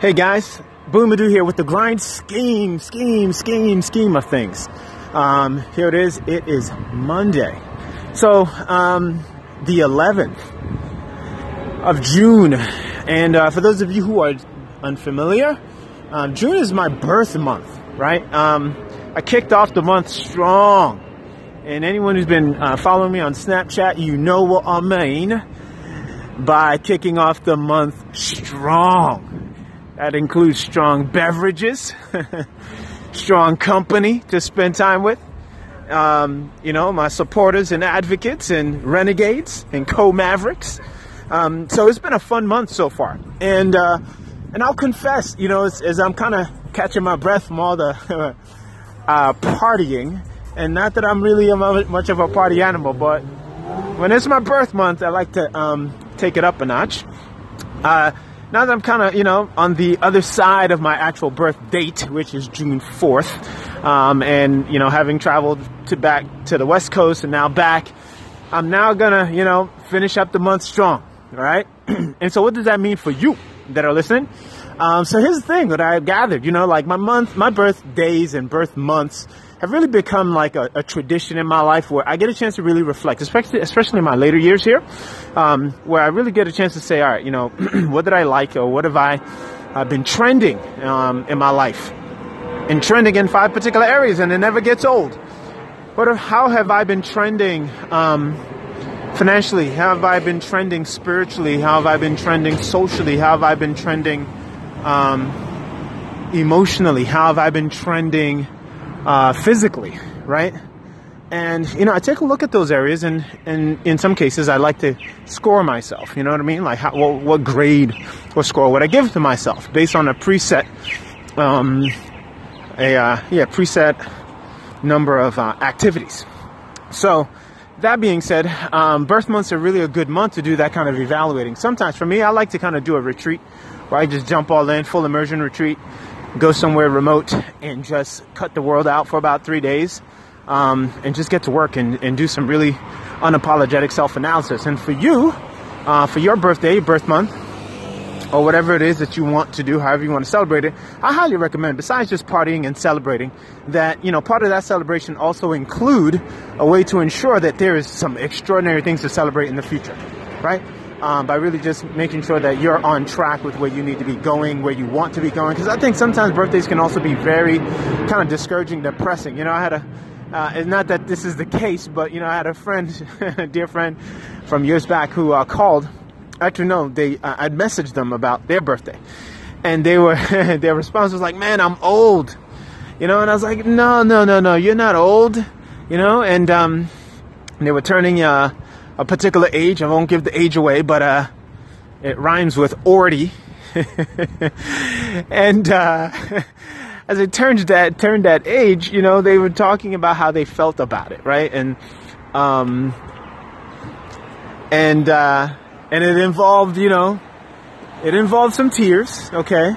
Hey guys, Buihe Madu here with the grind scheme, scheme, scheme, scheme of things. Um, here it is. It is Monday. So, um, the 11th of June. And uh, for those of you who are unfamiliar, um, June is my birth month, right? Um, I kicked off the month strong. And anyone who's been uh, following me on Snapchat, you know what I mean by kicking off the month strong. That includes strong beverages, strong company to spend time with. Um, you know, my supporters and advocates and renegades and co-mavericks. Um, so it's been a fun month so far. And, uh, and I'll confess, you know, as, as I'm kind of catching my breath from all the uh, partying, and not that I'm really much of a party animal, but when it's my birth month, I like to um, take it up a notch. Uh, now that I'm kind of, you know, on the other side of my actual birth date, which is June 4th, um, and, you know, having traveled to back to the West Coast and now back, I'm now gonna, you know, finish up the month strong, all right? and so what does that mean for you that are listening? Um, so here's the thing that I've gathered, you know, like my month, my birth days and birth months have really become like a, a, tradition in my life where I get a chance to really reflect, especially especially in my later years here, um, where I really get a chance to say, all right, you know, what did I like or what have I uh, been trending um, in my life, and trending in five particular areas, and it never gets old. What how have I been trending? Um, financially, how have I been trending spiritually? How have I been trending socially? How have I been trending um, emotionally? How have I been trending uh, physically, right? And you know, I take a look at those areas, and, and in some cases, I like to score myself. You know what I mean? Like, how, what, what grade or score would I give to myself based on a preset, um, a uh, yeah, preset number of uh, activities. So, that being said, um, birth months are really a good month to do that kind of evaluating. Sometimes, for me, I like to kind of do a retreat where I just jump all in, full immersion retreat go somewhere remote and just cut the world out for about three days um, and just get to work and, and do some really unapologetic self analysis. And for you, uh, for your birthday, birth month, or whatever it is that you want to do, however you want to celebrate it, I highly recommend, besides just partying and celebrating, that, you know, part of that celebration also include a way to ensure that there is some extraordinary things to celebrate in the future, right? Um, by really just making sure that you're on track with where you need to be going, where you want to be going. Because I think sometimes birthdays can also be very kind of discouraging, depressing. You know, I had a, uh, not that this is the case, but you know, I had a friend, a dear friend from years back who uh, called. Actually, no, they uh, I'd messaged them about their birthday, and they were their response was like, "Man, I'm old," you know, and I was like, "No, no, no, no, you're not old," you know, and um, they were turning uh, a particular age. I won't give the age away, but uh, it rhymes with Orty. and uh, as it turns that turned that age, you know, they were talking about how they felt about it, right? And um, and uh, and it involved, you know, it involved some tears, okay.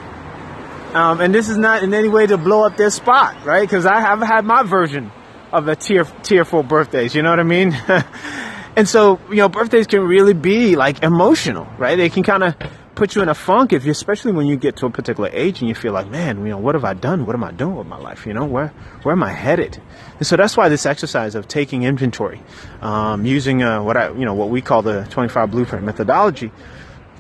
Um, and this is not in any way to blow up their spot, right? Because I have had my version of a tear, tearful birthdays. You know what I mean? And so, you know, birthdays can really be like emotional, right? They can kind of put you in a funk if you, especially when you get to a particular age and you feel like, man, you know, what have I done? What am I doing with my life? You know, where, where am I headed? And so that's why this exercise of taking inventory, um, using, uh, what I, you know, what we call the 25 blueprint methodology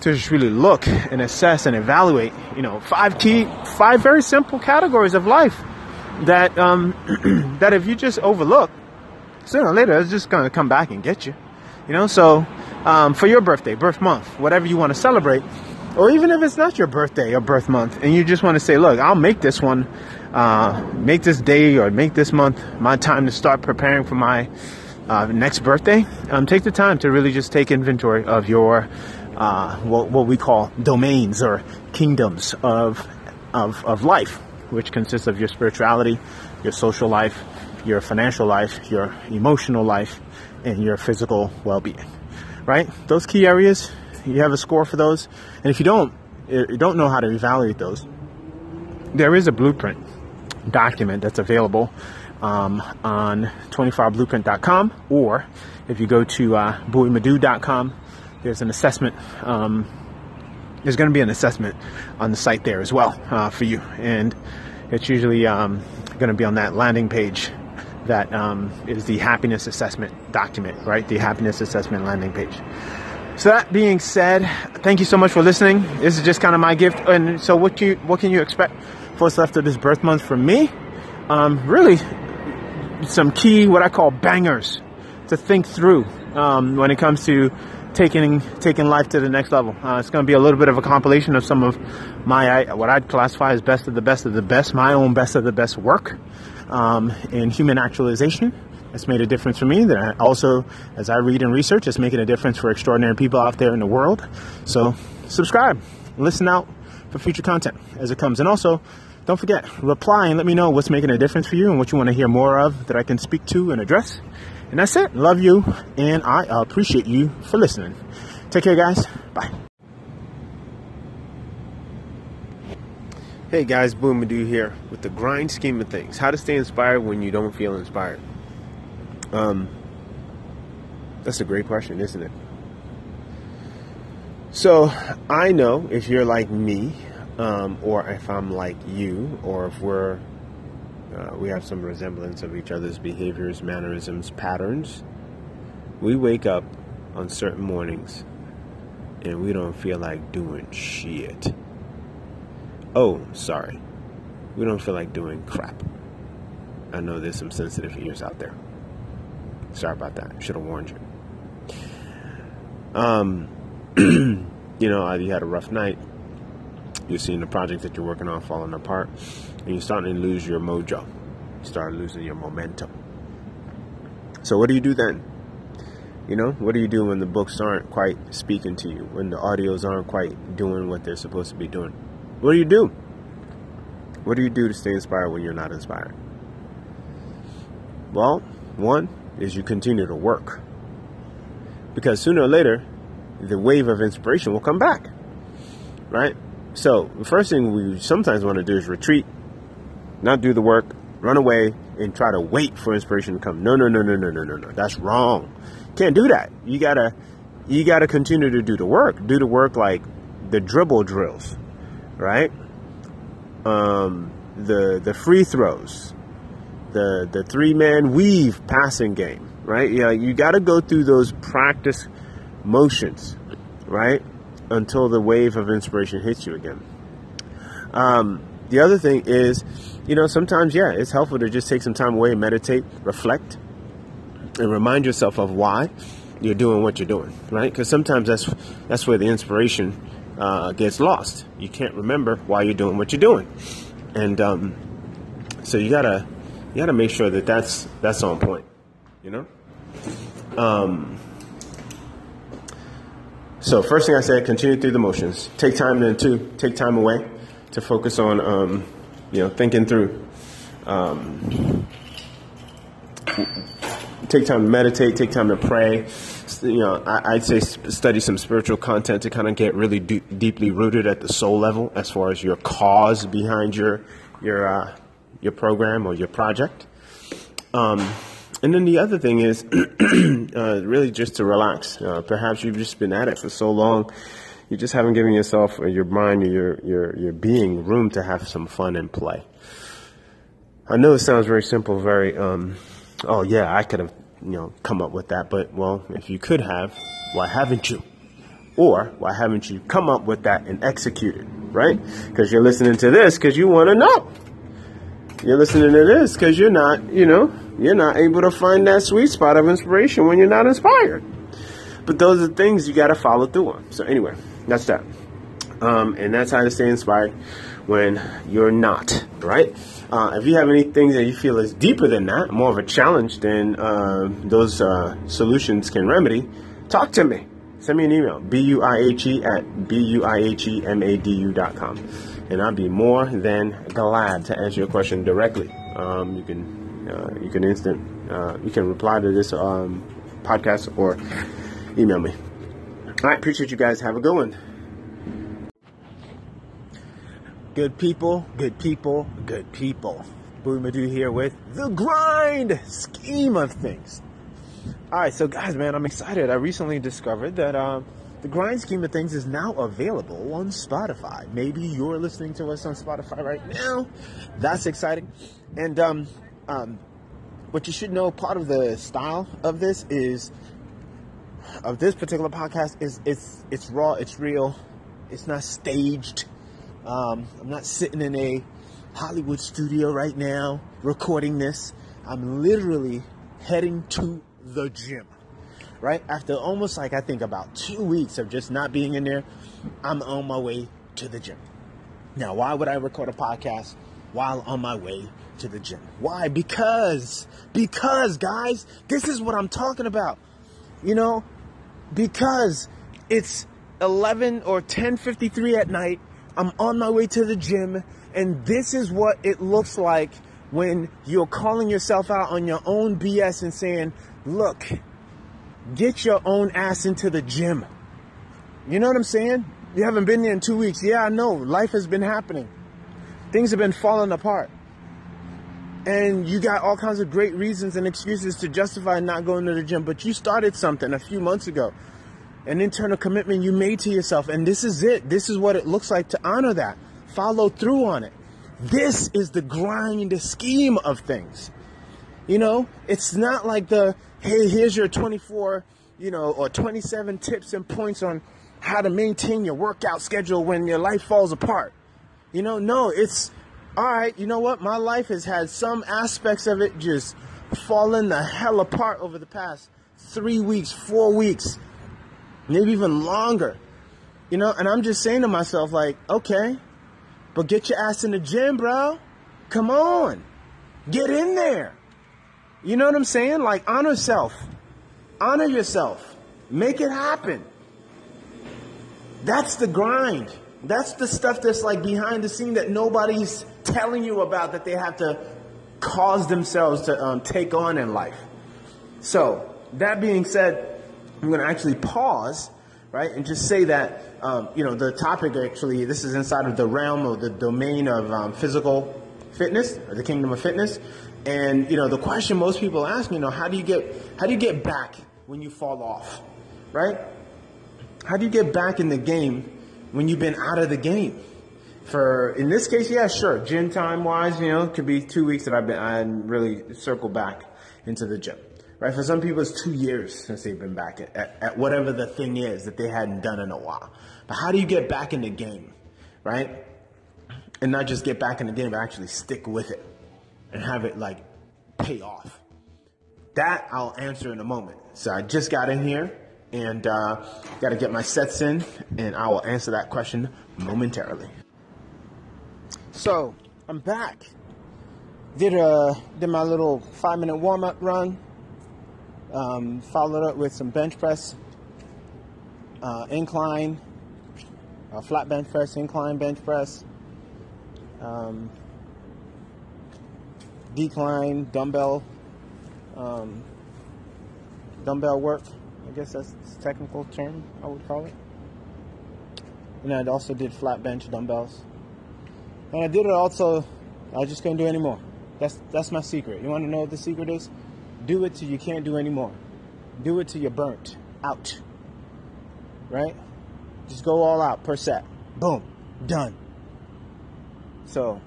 to just really look and assess and evaluate, you know, five key, five very simple categories of life that, um, that if you just overlook, sooner or later it's just going to come back and get you. You know, so um, for your birthday, birth month, whatever you want to celebrate, or even if it's not your birthday or birth month, and you just want to say, look, I'll make this one, uh, make this day or make this month my time to start preparing for my uh, next birthday, um, take the time to really just take inventory of your uh, what, what we call domains or kingdoms of, of, of life, which consists of your spirituality, your social life, your financial life, your emotional life, and your physical well-being. Right? Those key areas, you have a score for those. And if you don't, you don't know how to evaluate those, there is a blueprint document that's available um, on 25blueprint.com, or if you go to uh, there's an assessment um, there's going to be an assessment on the site there as well uh, for you, and it's usually um, going to be on that landing page that um, is the happiness assessment document, right? The happiness assessment landing page. So that being said, thank you so much for listening. This is just kind of my gift. And so, what you what can you expect for what's left of this birth month from me? Um, really, some key what I call bangers to think through um, when it comes to taking taking life to the next level. Uh, it's going to be a little bit of a compilation of some of my what I'd classify as best of the best of the best, my own best of the best work um, in human actualization. It's made a difference for me. That also, as I read and research, it's making a difference for extraordinary people out there in the world. So, subscribe, listen out for future content as it comes, and also. Don't forget, reply and let me know what's making a difference for you and what you want to hear more of that I can speak to and address. And that's it. Love you, and I appreciate you for listening. Take care, guys. Bye. Hey guys, Buihe Madu here with the grind scheme of things. How to stay inspired when you don't feel inspired. Um, that's a great question, isn't it? So I know if you're like me, um, or if I'm like you, or if we're uh, we have some resemblance of each other's behaviors, mannerisms, patterns. We wake up on certain mornings and we don't feel like doing shit. Oh, sorry. We don't feel like doing crap. I know there's some sensitive ears out there. Sorry about that. Should have warned you. Um, you know, either you had a rough night. You're seeing the project that you're working on falling apart, and you're starting to lose your mojo. You start losing your momentum. So, what do you do then? You know, what do you do when the books aren't quite speaking to you, when the audios aren't quite doing what they're supposed to be doing? What do you do? What do you do to stay inspired when you're not inspired? Well, one is you continue to work. Because sooner or later, the wave of inspiration will come back. Right? So, the first thing we sometimes want to do is retreat, not do the work, run away, and try to wait for inspiration to come. No, no, no, no, no, no, no, no. That's wrong. Can't do that. You gotta, you gotta continue to do the work. Do the work like the dribble drills, right? Um, the the free throws, the the three man weave passing game, right? Yeah, you got to go through those practice motions, right, until the wave of inspiration hits you again. Um, the other thing is, you know, sometimes yeah, it's helpful to just take some time away and meditate, reflect, and remind yourself of why you're doing what you're doing, right? Because sometimes that's that's where the inspiration uh, gets lost. You can't remember why you're doing what you're doing, and um, so you gotta you gotta make sure that that's that's on point. You know. Um, so first thing I said, continue through the motions. Take time then to take time away to focus on um, you know thinking through. Um, take time to meditate. Take time to pray you know, I, would say study some spiritual content to kind of get really deeply rooted at the soul level as far as your cause behind your your uh, your program or your project. Um, and then the other thing is uh, really just to relax. Uh, perhaps you've just been at it for so long, you just haven't given yourself or your mind or your your your being room to have some fun and play. I know it sounds very simple, very um, oh yeah, I could have you know, come up with that. But, well, if you could have, why haven't you? Or why haven't you come up with that and execute it, right? Because you're listening to this because you want to know. You're listening to this because you're not, you know, you're not able to find that sweet spot of inspiration when you're not inspired. But those are things you got to follow through on. So, anyway, that's that. Um, and that's how to stay inspired when you're not, right? Uh, if you have any things that you feel is deeper than that, more of a challenge than uh, those uh, solutions can remedy, talk to me. Send me an email, B-U-I-H-E at B-U-I-H-E-M-A-D-U dot com. And I'll be more than glad to answer your question directly. Um, you can uh, you can instant uh, you can reply to this um, podcast or email me. All right, appreciate you guys. Have a good one. Good people, good people, good people. Buihe Madu here with the grind scheme of things. All right, so guys, man, I'm excited. I recently discovered that um, The grind scheme of things is now available on Spotify. Maybe you're listening to us on Spotify right now. That's exciting. And um, um, what you should know, part of the style of this is of this particular podcast is it's it's raw, it's real, it's not staged. Um, I'm not sitting in a Hollywood studio right now recording this. I'm literally heading to the gym. Right after almost like I think about two weeks of just not being in there, I'm on my way to the gym. Now, why would I record a podcast while on my way to the gym? Why? Because, because guys, this is what I'm talking about. You know, because it's 11 or 10:53 at night. I'm on my way to the gym and this is what it looks like when you're calling yourself out on your own BS and saying, "Look, get your own ass into the gym." You know what I'm saying? You haven't been there in 2 weeks. Yeah, I know. Life has been happening. Things have been falling apart. And you got all kinds of great reasons and excuses to justify not going to the gym, but you started something a few months ago an internal commitment you made to yourself. And this is it. This is what it looks like to honor that. Follow through on it. This is the grind the scheme of things. You know, it's not like the, hey, here's your 24, you know, or 27 tips and points on how to maintain your workout schedule when your life falls apart. You know, no, it's, all right, you know what? My life has had some aspects of it just fallen the hell apart over the past three weeks, four weeks maybe even longer. You know, and I'm just saying to myself, like, okay, but get your ass in the gym, bro. Come on. Get in there. You know what I'm saying? Like, honor self. Honor yourself. Make it happen. That's the grind. That's the stuff that's like behind the scene that nobody's telling you about that they have to cause themselves to um, take on in life. So, that being said, I'm going to actually pause, right, and just say that, um, you know, the topic actually, this is inside of the realm of the domain of um, physical fitness or the kingdom of fitness. And, you know, the question most people ask, you know, how do you get, how do you get back when you fall off, right? How do you get back in the game when you've been out of the game? For in this case, yeah, sure. Gym time wise, you know, it could be two weeks that I've been I really circled back into the gym. Right? For some people, it's two years since they've been back at, at, at whatever the thing is that they hadn't done in a while. But how do you get back in the game, right? And not just get back in the game, but actually stick with it and have it like pay off. That I'll answer in a moment. So I just got in here and uh, got to get my sets in, and I will answer that question momentarily. So I'm back. Did a uh, did my little five minute warm up run. Um, followed up with some bench press, uh, incline, flat bench press, incline bench press, um, decline, dumbbell, um, dumbbell work. I guess that's the technical term I would call it. And I also did flat bench dumbbells. And I did it also. I just couldn't do anymore. That's that's my secret. You want to know what the secret is? Do it till you can't do anymore. Do it till you're burnt out. Right? Just go all out per set. Boom. Done. So,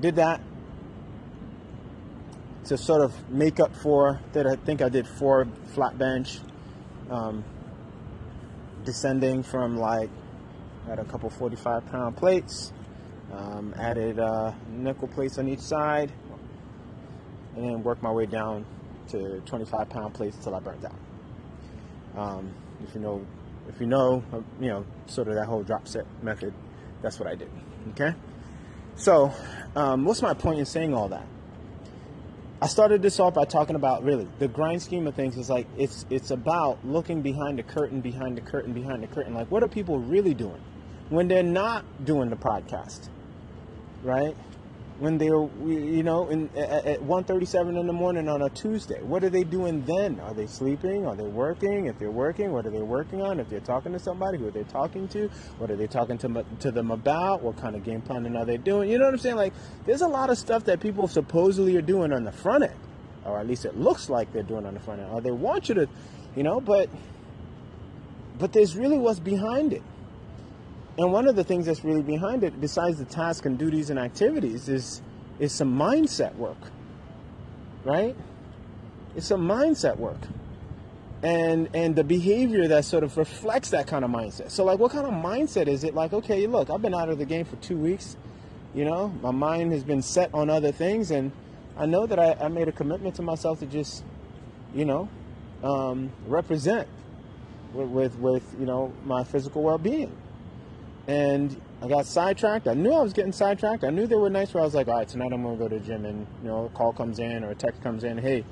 did that to sort of make up for that. I think I did four flat bench, um, descending from like had a couple 45 pound plates, um, added uh, nickel plates on each side, and then work my way down to 25 pound plates until I burnt out. Um, if you know, if you know, uh, you know, sort of that whole drop set method, that's what I did. Okay. So, um, what's my point in saying all that? I started this off by talking about really the grind scheme of things is like it's it's about looking behind the curtain, behind the curtain, behind the curtain. Like, what are people really doing when they're not doing the podcast, right? When they're you know in, at 1.37 in the morning on a tuesday. What are they doing then? Are they sleeping? Are they working? If they're working what are they working on? If they're talking to somebody who are they talking to? What are they talking to, to them about? What kind of game planning are they doing? You know what i'm saying? Like there's a lot of stuff that people supposedly are doing on the front end or at least it looks like they're doing on the front end or they want you to you know but but there's really what's behind it. And one of the things that's really behind it, besides the tasks and duties and activities, is is some mindset work. Right? It's some mindset work. And and the behavior that sort of reflects that kind of mindset. So like what kind of mindset is it? Like, okay, look, I've been out of the game for two weeks. You know, my mind has been set on other things and I know that I, I made a commitment to myself to just, you know, um, represent with, with, with you know my physical well-being and I got sidetracked. I knew I was getting sidetracked. I knew there were nights where I was like, all right, tonight I'm going to go to the gym and, you know, a call comes in or a text comes in, hey,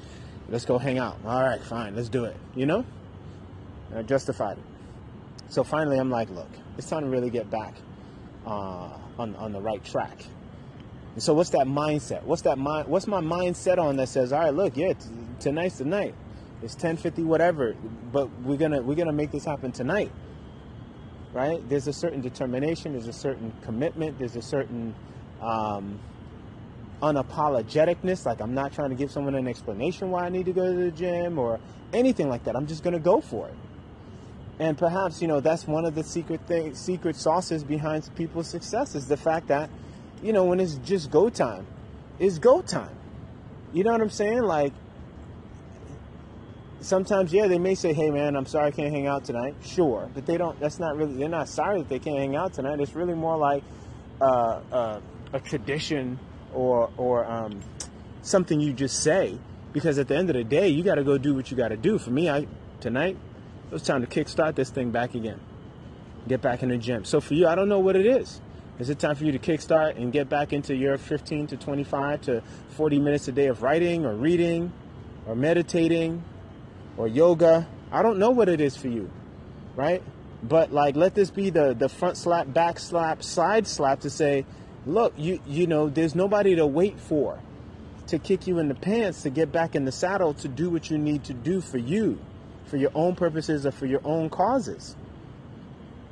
let's go hang out. All right, fine, let's do it, you know? And I justified it. So finally, I'm like, look, it's time to really get back uh, on, on the right track. And so what's that mindset? What's that mind? What's my mindset on that says, all right, look, yeah, t- tonight's the night. It's 10:50, whatever. But we're gonna we're gonna make this happen tonight right? There's a certain determination, there's a certain commitment, there's a certain um, unapologeticness. Like I'm not trying to give someone an explanation why I need to go to the gym or anything like that. I'm just going to go for it. And perhaps you know that's one of the secret things, secret sauces behind people's success is the fact that you know when it's just go time, it's go time. You know what I'm saying? Like sometimes, yeah, they may say, "Hey, man, I'm sorry I can't hang out tonight." Sure, but they don't. That's not really. They're not sorry that they can't hang out tonight. It's really more like uh, uh, a tradition or or um, something you just say because at the end of the day, you got to go do what you got to do. For me, I tonight it was time to kickstart this thing back again, get back in the gym. So for you, I don't know what it is. Is it time for you to kickstart and get back into your 15 to 25 to 40 minutes a day of writing or reading or meditating or yoga. I don't know what it is for you, right? But like, let this be the the front slap, back slap, side slap to say, look, you you know, there's nobody to wait for to kick you in the pants to get back in the saddle to do what you need to do for you, for your own purposes or for your own causes,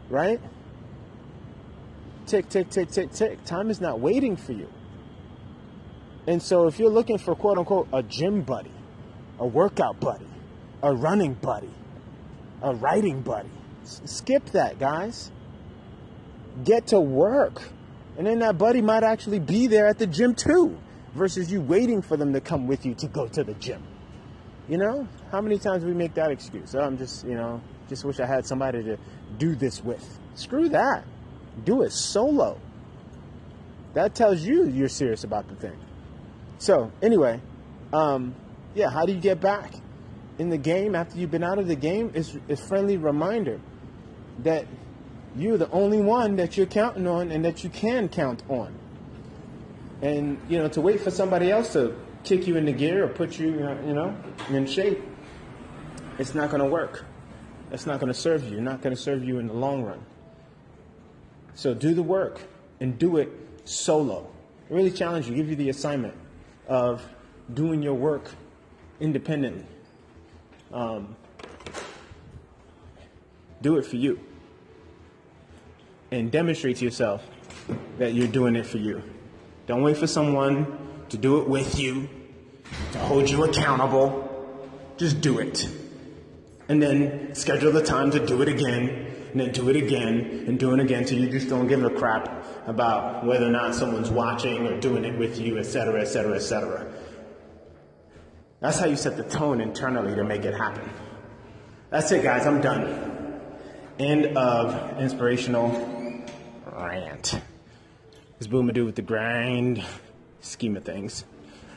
right? Tick, tick, tick, tick, tick. Time is not waiting for you. And so if you're looking for quote unquote a gym buddy, a workout buddy, a running buddy, a writing buddy. Skip that, guys. Get to work. And then that buddy might actually be there at the gym too, versus you waiting for them to come with you to go to the gym. You know, how many times we make that excuse? Oh, I'm just, you know, just wish I had somebody to do this with. Screw that. Do it solo. That tells you you're serious about the thing. So, anyway, um, yeah, how do you get back? In the game after you've been out of the game is a friendly reminder that you're the only one that you're counting on and that you can count on. And you know, to wait for somebody else to kick you in the gear or put you, you know, in shape, it's not going to work. It's not going to serve you. Not going to serve you in the long run. So do the work and do it solo. I really challenge you, give you the assignment of doing your work independently. Um, do it for you and demonstrate to yourself that you're doing it for you. Don't wait for someone to do it with you, to hold you accountable. Just do it. And then schedule the time to do it again, and then do it again, and do it again till you just don't give a crap about whether or not someone's watching or doing it with you, etc., etc., etc. That's how you set the tone internally to make it happen. That's it, guys. I'm done. End of inspirational rant. It's Buihe Madu with the grind scheme of things.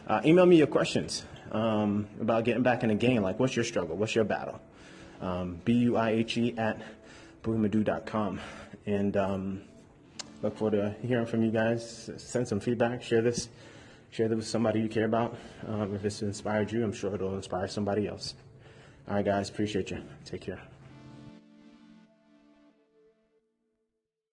Uh, email me your questions um, about getting back in the game. Like, what's your struggle? What's your battle? Um, B U I H E at buihemadu.com. And um, look forward to hearing from you guys. Send some feedback. Share this share that with somebody you care about. Um, if it's inspired you, I'm sure it'll inspire somebody else. All right, guys, appreciate you. Take care.